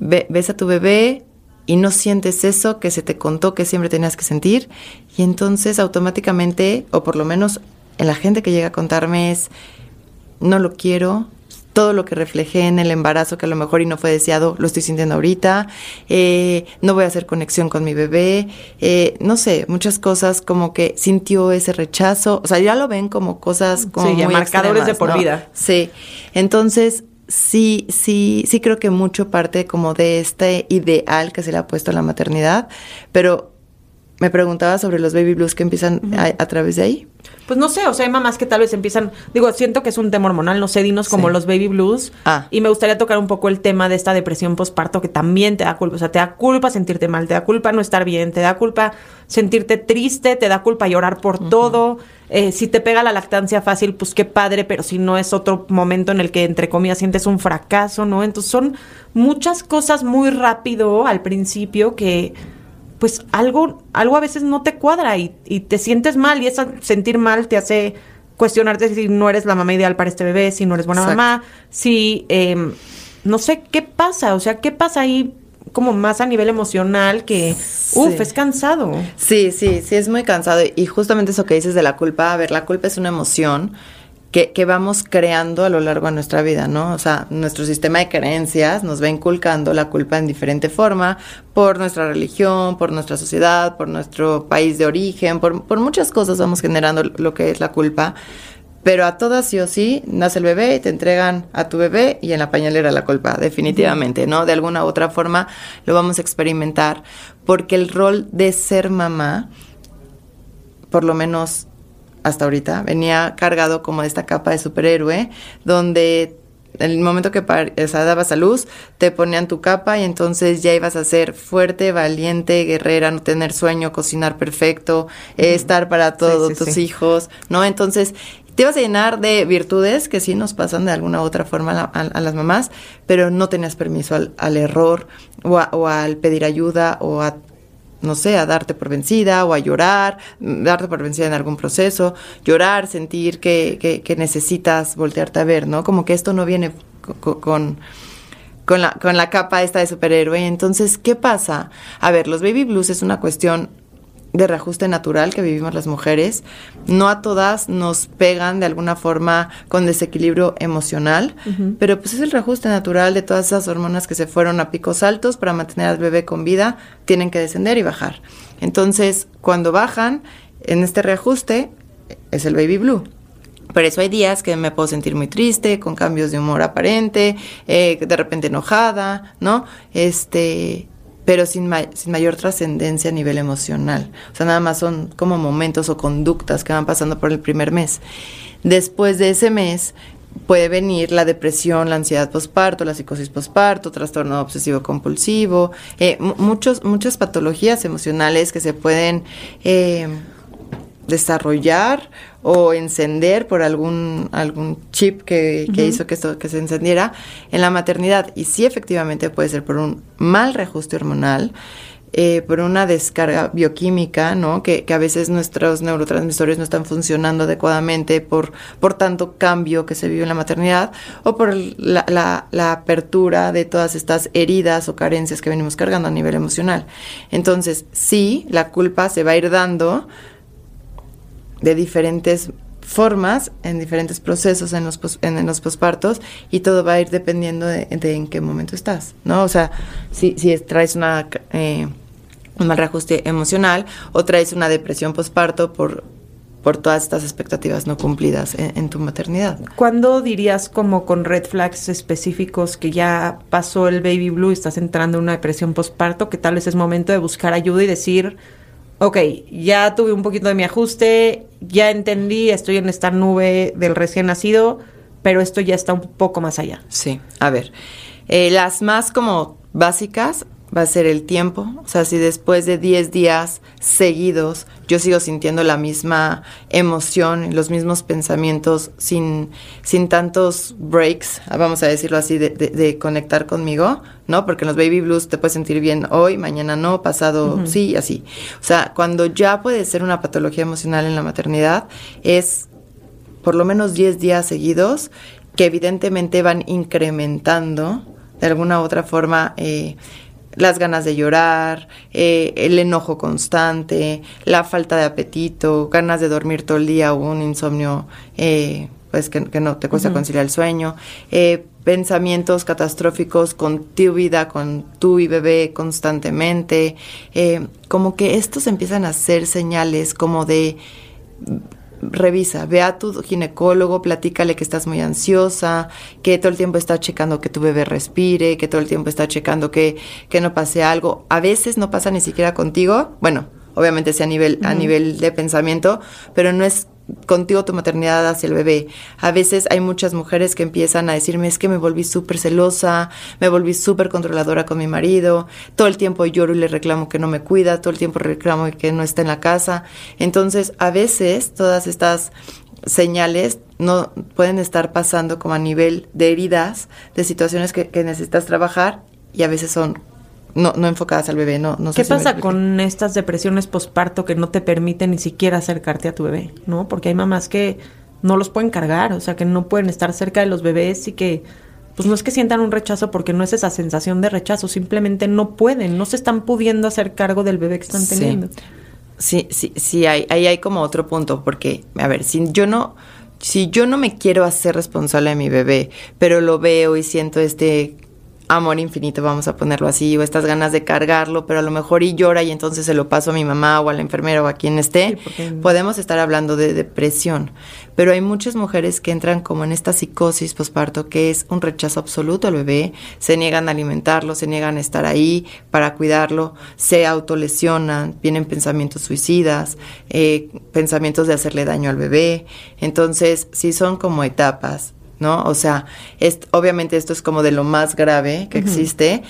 ves a tu bebé y no sientes eso que se te contó que siempre tenías que sentir y entonces automáticamente, o por lo menos en la gente que llega a contarme es, no lo quiero, todo lo que reflejé en el embarazo que a lo mejor y no fue deseado, lo estoy sintiendo ahorita, eh, no voy a hacer conexión con mi bebé, eh, no sé, muchas cosas como que sintió ese rechazo, o sea, ya lo ven como cosas como sí, muy marcadores de por vida. Sí, entonces sí, sí, sí creo que mucho parte como de este ideal que se le ha puesto a la maternidad, pero me preguntaba sobre los baby blues que empiezan a través de ahí. Pues no sé, o sea, hay mamás que tal vez empiezan, digo, siento que es un tema hormonal, no sé, dinos como los baby blues. Ah. Y me gustaría tocar un poco el tema de esta depresión postparto que también te da culpa, o sea, te da culpa sentirte mal, te da culpa no estar bien, te da culpa sentirte triste, te da culpa llorar por todo. Eh, si te pega la lactancia fácil, pues qué padre, pero si no es otro momento en el que entre comillas sientes un fracaso, ¿no? Entonces son muchas cosas muy rápido al principio que pues algo, algo a veces no te cuadra y, te sientes mal y ese sentir mal te hace cuestionarte si no eres la mamá ideal para este bebé, si no eres buena mamá, si em, no sé qué pasa, o sea, qué pasa ahí como más a nivel emocional que, uff, es cansado. Sí, sí, sí, es muy cansado. Y justamente eso que dices de la culpa, a ver, la culpa es una emoción que, vamos creando a lo largo de nuestra vida, ¿no? O sea, nuestro sistema de creencias nos va inculcando la culpa en diferente forma por nuestra religión, por nuestra sociedad, por nuestro país de origen, por, por muchas cosas vamos generando lo que es la culpa. Pero a todas sí o sí, nace el bebé y te entregan a tu bebé y en la pañalera la culpa, definitivamente, ¿no? De alguna u otra forma lo vamos a experimentar, porque el rol de ser mamá, por lo menos hasta ahorita, venía cargado como esta capa de superhéroe, donde en el momento que o sea, dabas a luz, te ponían tu capa y entonces ya ibas a ser fuerte, valiente, guerrera, no tener sueño, cocinar perfecto, estar para todos tus hijos, ¿no? Entonces, te ibas a llenar de virtudes que sí nos pasan de alguna u otra forma a, las mamás, pero no tenías permiso al, error o, o al pedir ayuda o a no sé, a darte por vencida o a llorar, darte por vencida en algún proceso, llorar, sentir que, que, necesitas voltearte a ver, ¿no? Como que esto no viene con, con, la, con la capa esta de superhéroe. Entonces, ¿qué pasa? A ver, los baby blues es una cuestión de reajuste natural que vivimos las mujeres. No a todas nos pegan de alguna forma con desequilibrio emocional, pero pues es el reajuste natural de todas esas hormonas que se fueron a picos altos para mantener al bebé con vida, tienen que descender y bajar. Entonces, cuando bajan en este reajuste, es el baby blue. Por eso hay días que me puedo sentir muy triste, con cambios de humor aparente, eh, de repente enojada, ¿no? Este, pero sin, sin mayor trascendencia a nivel emocional. O sea, nada más son como momentos o conductas que van pasando por el primer mes. Después de ese mes puede venir la depresión, la ansiedad posparto, la psicosis posparto, trastorno obsesivo compulsivo, eh, muchos, muchas patologías emocionales que se pueden eh, desarrollar o encender por algún, algún chip que, hizo que esto que se encendiera en la maternidad. Y sí, efectivamente puede ser por un mal reajuste hormonal, eh, por una descarga bioquímica, ¿no? Que, que, a veces nuestros neurotransmisores no están funcionando adecuadamente por, por tanto cambio que se vive en la maternidad, o por la, la, la apertura de todas estas heridas o carencias que venimos cargando a nivel emocional. Entonces, sí, la culpa se va a ir dando de diferentes formas, en diferentes procesos en los, en, los pospartos y todo va a ir dependiendo de, en qué momento estás, ¿no? O sea, si, si traes una, eh, un mal reajuste emocional o traes una depresión posparto por, por todas estas expectativas no cumplidas en, tu maternidad. ¿Cuándo dirías como con red flags específicos que ya pasó el baby blue y estás entrando en una depresión posparto, que tal vez es momento de buscar ayuda y decir ok, ya tuve un poquito de mi ajuste, ya entendí, estoy en esta nube del recién nacido, pero esto ya está un poco más allá. Sí, a ver, eh, las más como básicas va a ser el tiempo. O sea, si después de 10 días seguidos yo sigo sintiendo la misma emoción, los mismos pensamientos, sin, sin tantos breaks, vamos a decirlo así, de, de, conectar conmigo, ¿no? Porque en los baby blues te puedes sentir bien hoy, mañana no, pasado sí, así. O sea, cuando ya puede ser una patología emocional en la maternidad, es por lo menos 10 días seguidos que evidentemente van incrementando de alguna u otra forma eh, las ganas de llorar, eh, el enojo constante, la falta de apetito, ganas de dormir todo el día o un insomnio eh, pues que, no te cuesta conciliar el sueño, eh, pensamientos catastróficos con tu vida, con tú y bebé constantemente, como que estos empiezan a ser señales como de revisa, ve a tu ginecólogo, platícale que estás muy ansiosa, que todo el tiempo está checando que tu bebé respire, que todo el tiempo está checando que, que no pase algo. A veces no pasa ni siquiera contigo, bueno, obviamente sea a nivel, a nivel de pensamiento, pero no es contigo tu maternidad hacia el bebé. A veces hay muchas mujeres que empiezan a decirme es que me volví súper celosa, me volví súper controladora con mi marido, todo el tiempo lloro y le reclamo que no me cuida, todo el tiempo reclamo que no está en la casa. Entonces, a veces todas estas señales no pueden estar pasando como a nivel de heridas, de situaciones que, que necesitas trabajar y a veces son no, no enfocadas al bebé, no, no ¿Qué pasa con estas depresiones posparto que no te permiten ni siquiera acercarte a tu bebé, no? Porque hay mamás que no los pueden cargar, o sea, que no pueden estar cerca de los bebés y que pues no es que sientan un rechazo porque no es esa sensación de rechazo, simplemente no pueden, no se están pudiendo hacer cargo del bebé que están teniendo. Sí, sí, sí, hay, ahí hay como otro punto, porque, a ver, si yo no si yo no me quiero hacer responsable de mi bebé, pero lo veo y siento este amor infinito, vamos a ponerlo así, o estas ganas de cargarlo, pero a lo mejor y llora y entonces se lo paso a mi mamá o a la enfermera o a quien esté, podemos estar hablando de depresión. Pero hay muchas mujeres que entran como en esta psicosis posparto, que es un rechazo absoluto al bebé, se niegan a alimentarlo, se niegan a estar ahí para cuidarlo, se autolesionan, vienen pensamientos suicidas, eh, pensamientos de hacerle daño al bebé. Entonces, sí son como etapas ¿no? O sea, es, obviamente esto es como de lo más grave que existe.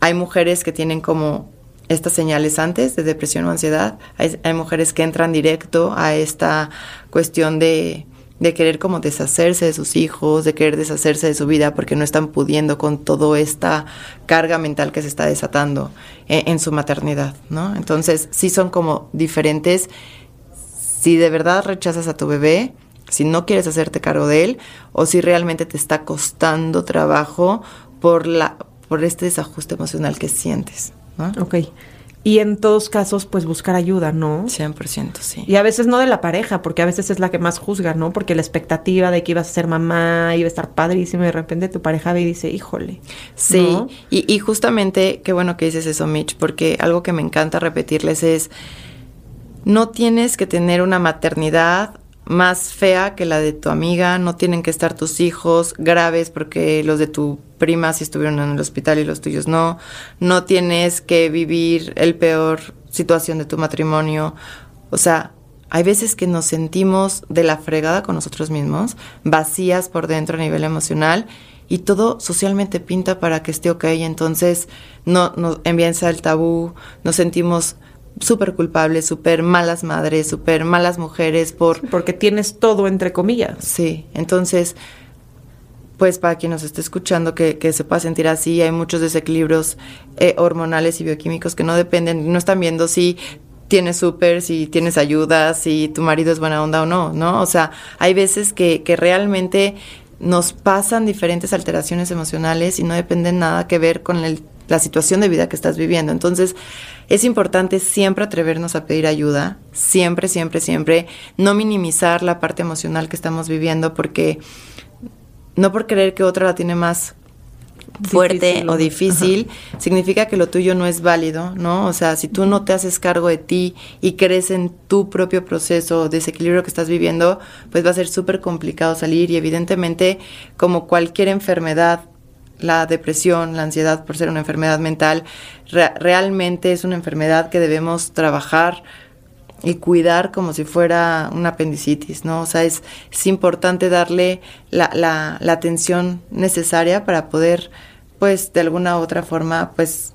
Hay mujeres que tienen como estas señales antes de depresión o ansiedad. Hay, mujeres que entran directo a esta cuestión de, de querer como deshacerse de sus hijos, de querer deshacerse de su vida porque no están pudiendo con toda esta carga mental que se está desatando en, en, su maternidad, ¿no? Entonces, sí son como diferentes. Si de verdad rechazas a tu bebé, si no quieres hacerte cargo de él o si realmente te está costando trabajo por, la, por este desajuste emocional que sientes. ¿no? Ok. Y en todos casos, pues buscar ayuda, ¿no? 100%, sí. Y a veces no de la pareja, porque a veces es la que más juzga, ¿no? Porque la expectativa de que ibas a ser mamá, iba a estar padrísimo, y de repente tu pareja ve y dice, híjole. Sí, y, y justamente, qué bueno que dices eso, Mitch, porque algo que me encanta repetirles es, no tienes que tener una maternidad más fea que la de tu amiga, no tienen que estar tus hijos graves porque los de tu prima sí estuvieron en el hospital y los tuyos no, no tienes que vivir el peor situación de tu matrimonio, o sea, hay veces que nos sentimos de la fregada con nosotros mismos, vacías por dentro a nivel emocional y todo socialmente pinta para que esté ok, entonces no nos empieza el tabú, nos sentimos súper culpables, súper malas madres, súper malas mujeres por... Porque tienes todo entre comillas. Sí, entonces, pues para quien nos esté escuchando que, que se pueda sentir así, hay muchos desequilibrios eh, hormonales y bioquímicos que no dependen, no están viendo si tienes súper, si tienes ayuda, si tu marido es buena onda o no, ¿no? O sea, hay veces que, que realmente nos pasan diferentes alteraciones emocionales y no dependen nada que ver con el la situación de vida que estás viviendo. Entonces, es importante siempre atrevernos a pedir ayuda, siempre, siempre, siempre, no minimizar la parte emocional que estamos viviendo porque no por creer que otra la tiene más fuerte o difícil, significa que lo tuyo no es válido, ¿no? O sea, si tú no te haces cargo de ti y crees en tu propio proceso, desequilibrio que estás viviendo, pues va a ser súper complicado salir y evidentemente, como cualquier enfermedad la depresión, la ansiedad por ser una enfermedad mental, realmente es una enfermedad que debemos trabajar y cuidar como si fuera una apendicitis, ¿no? O sea, es, es importante darle la, la, la, atención necesaria para poder, pues, de alguna u otra forma, pues,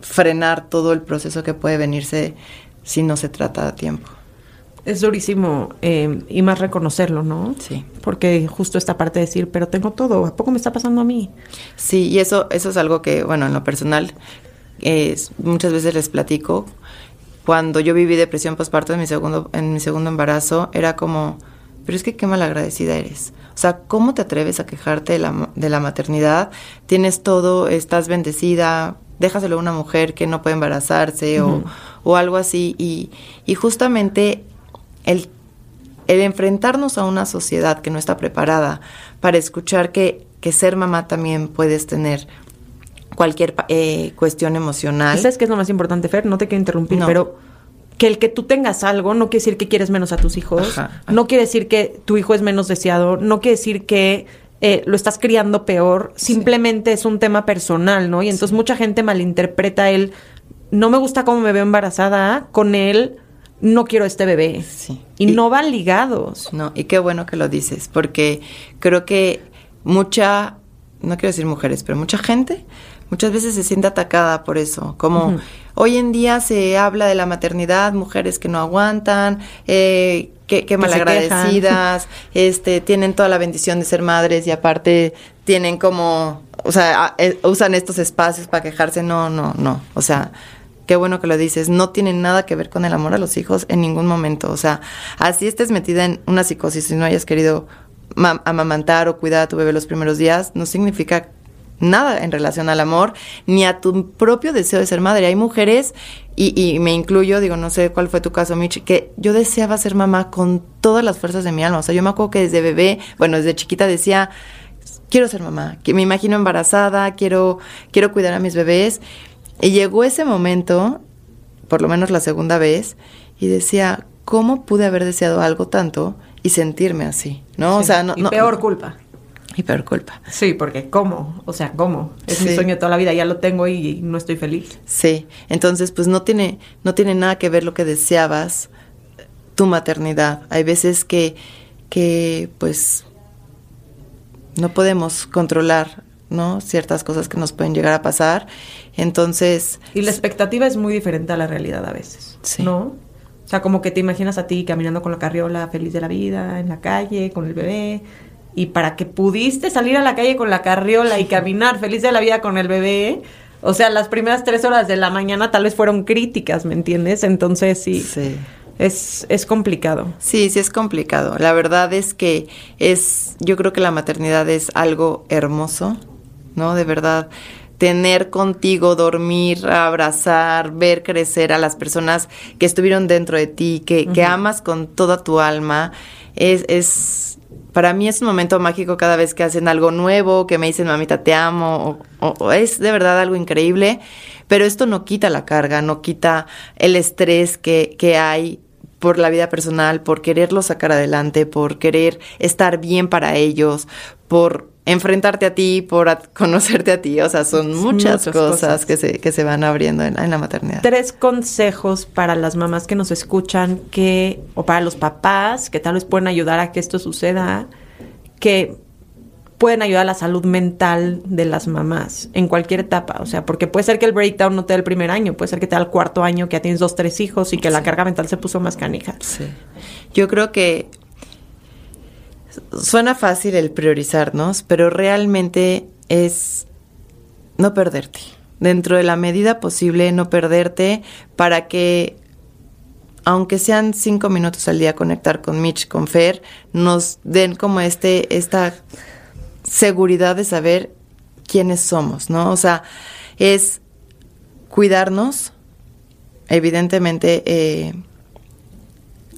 frenar todo el proceso que puede venirse si no se trata a tiempo. Es durísimo eh, y más reconocerlo, ¿no? Sí. Porque justo esta parte de decir, pero tengo todo, ¿a poco me está pasando a mí? Sí, y eso, eso es algo que, bueno, en lo personal, muchas veces les platico. Cuando yo viví depresión postparto en mi segundo, en mi segundo embarazo, era como, pero es que qué malagradecida eres. O sea, ¿cómo te atreves a quejarte de la, de la maternidad? Tienes todo, estás bendecida, déjaselo a una mujer que no puede embarazarse o, o, algo así. Y, y justamente el, el enfrentarnos a una sociedad que no está preparada para escuchar que, que ser mamá también puedes tener cualquier eh, cuestión emocional. ¿Sabes qué es lo más importante, Fer? No te quiero interrumpir, pero que el que tú tengas algo no quiere decir que quieres menos a tus hijos, no quiere decir que tu hijo es menos deseado, no quiere decir que eh, lo estás criando peor, simplemente es un tema personal, ¿no? Y entonces mucha gente malinterpreta el, no me gusta cómo me veo embarazada, con él no quiero este bebé. Sí. Y, no van ligados. No, y qué bueno que lo dices, porque creo que mucha, no quiero decir mujeres, pero mucha gente muchas veces se siente atacada por eso. Como hoy en día se habla de la maternidad, mujeres que no aguantan, eh, que, que, malagradecidas, <laughs> este, tienen toda la bendición de ser madres y aparte tienen como, o sea, eh, usan estos espacios para quejarse. No, no, no. O sea, qué bueno que lo dices, no tiene nada que ver con el amor a los hijos en ningún momento. O sea, así estés metida en una psicosis y no hayas querido amamantar o cuidar a tu bebé los primeros días, no significa nada en relación al amor, ni a tu propio deseo de ser madre. Hay mujeres, y, y, me incluyo, digo, no sé cuál fue tu caso, Mitch, que yo deseaba ser mamá con todas las fuerzas de mi alma. O sea, yo me acuerdo que desde bebé, bueno, desde chiquita decía, quiero ser mamá, que me imagino embarazada, quiero, quiero cuidar a mis bebés. Y llegó ese momento, por lo menos la segunda vez, y decía, ¿cómo pude haber deseado algo tanto y sentirme así? ¿No? Sí. O sea, no, y no- peor culpa. Y peor culpa. Sí, porque ¿cómo? O sea, ¿cómo? Es mi sueño de toda la vida, ya lo tengo y no estoy feliz. Sí, entonces pues no tiene, no tiene nada que ver lo que deseabas, tu maternidad. Hay veces que, que pues no podemos controlar, ¿no? Ciertas cosas que nos pueden llegar a pasar. Entonces, Y la expectativa es muy diferente a la realidad a veces, Sí. ¿no? O sea, como que te imaginas a ti caminando con la carriola feliz de la vida, en la calle, con el bebé, y para que pudiste salir a la calle con la carriola y <laughs> caminar feliz de la vida con el bebé, o sea, las primeras tres horas de la mañana tal vez fueron críticas, ¿me entiendes? Entonces sí, sí. Es, es complicado. Sí, sí es complicado. La verdad es que es, yo creo que la maternidad es algo hermoso, ¿no? De verdad, tener contigo, dormir, abrazar, ver crecer a las personas que estuvieron dentro de ti, que, que amas con toda tu alma, es, es, para mí es un momento mágico cada vez que hacen algo nuevo, que me dicen, mamita, te amo, o, o- o es de verdad algo increíble, pero esto no quita la carga, no quita el estrés que, que hay por la vida personal, por quererlo sacar adelante, por querer estar bien para ellos, por enfrentarte a ti, por a- conocerte a ti. O sea, son muchas, Muchas cosas, cosas. Que, se, que se van abriendo en, en la maternidad. Tres consejos para las mamás que nos escuchan que, o para los papás que tal vez pueden ayudar a que esto suceda, que pueden ayudar a la salud mental de las mamás en cualquier etapa. O sea, porque puede ser que el breakdown no te dé el primer año, puede ser que te da el cuarto año, que ya tienes dos, tres hijos y que la carga mental se puso más canija. Sí. Yo creo que suena fácil el priorizarnos, pero realmente es no perderte. Dentro de la medida posible, no perderte para que, aunque sean cinco minutos al día, conectar con Mitch, con Fer, nos den como este, esta seguridad de saber quiénes somos, ¿no? O sea, es cuidarnos, evidentemente, eh,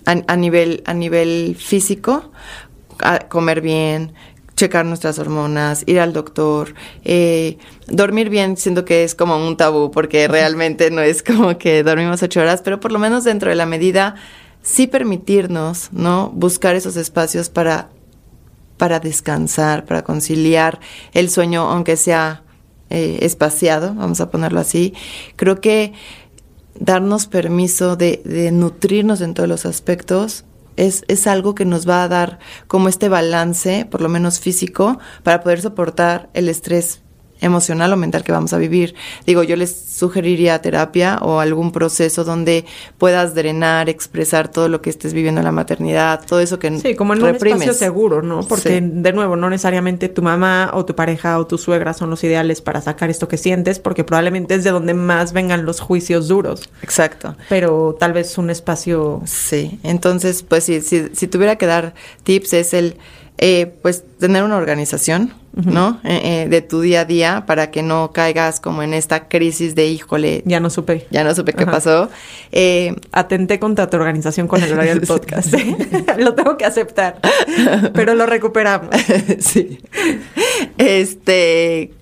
a, nivel, a nivel físico, comer bien, checar nuestras hormonas, ir al doctor, eh, dormir bien, siento que es como un tabú, porque realmente no es como que dormimos ocho horas, pero por lo menos dentro de la medida, sí permitirnos, ¿no? Buscar esos espacios para, para descansar, para conciliar el sueño, aunque sea eh, espaciado, vamos a ponerlo así. Creo que darnos permiso de, de nutrirnos en todos los aspectos es, es algo que nos va a dar como este balance, por lo menos físico, para poder soportar el estrés emocional o mental que vamos a vivir. Digo, yo les sugeriría terapia o algún proceso donde puedas drenar, expresar todo lo que estés viviendo en la maternidad, todo eso que Sí, como en un espacio seguro, ¿no? Porque, Sí. de nuevo, no necesariamente tu mamá o tu pareja o tu suegra son los ideales para sacar esto que sientes, porque probablemente es de donde más vengan los juicios duros. Exacto. Pero tal vez un espacio Sí, entonces, pues si, si, si tuviera que dar tips es el, eh, pues, tener una organización, ¿no? Eh, eh, de tu día a día para que no caigas como en esta crisis de, híjole, ya, ya no supe. no supe qué pasó. Eh, Atenté contra tu organización con el horario del <laughs> podcast. <laughs> lo tengo que aceptar. Pero lo recuperamos. <laughs> sí. Este,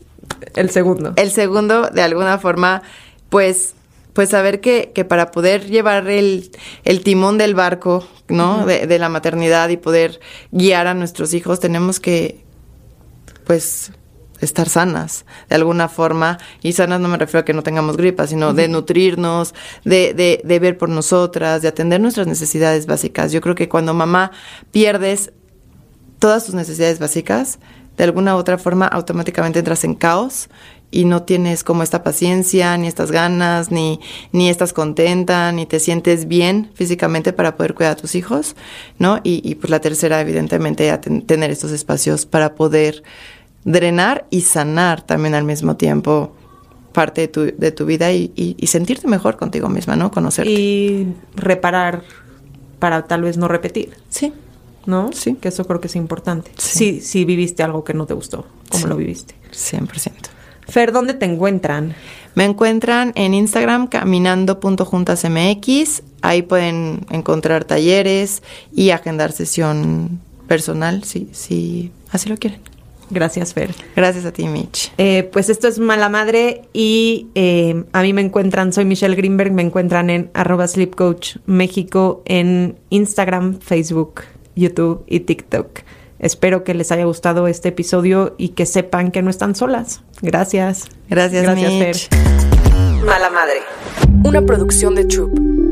El segundo. El segundo, de alguna forma, pues, pues saber que, que para poder llevar el, el timón del barco, ¿no? de, de la maternidad y poder guiar a nuestros hijos, tenemos que, pues, estar sanas de alguna forma. Y sanas no me refiero a que no tengamos gripa, sino de nutrirnos, de, de, de ver por nosotras, de atender nuestras necesidades básicas. Yo creo que cuando mamá pierdes todas tus necesidades básicas, de alguna u otra forma automáticamente entras en caos y no tienes como esta paciencia, ni estas ganas, ni, ni estás contenta, ni te sientes bien físicamente para poder cuidar a tus hijos, ¿no? Y, y pues la tercera, evidentemente, a ten- tener estos espacios para poder drenar y sanar también al mismo tiempo parte de tu, de tu vida y, y- y sentirte mejor contigo misma, ¿no? Conocerte. Y reparar para tal vez no repetir. sí, ¿no? Sí. Que eso creo que es importante. Sí. Sí, sí viviste algo que no te gustó, como Sí. lo viviste. 100%. Fer, ¿dónde te encuentran? Me encuentran en Instagram caminando.juntasmx. Ahí pueden encontrar talleres y agendar sesión personal, si, si así lo quieren. Gracias, Fer. Gracias a ti, Mitch. Eh, pues esto es Mala Madre y eh, a mí me encuentran, soy Michelle Greenberg, me encuentran en arroba Sleep Coach México en Instagram, Facebook, YouTube y TikTok. Espero que les haya gustado este episodio y que sepan que no están solas. Gracias. Gracias, Gracias, Mitch. Fer. Mala Madre. Una producción de Troop.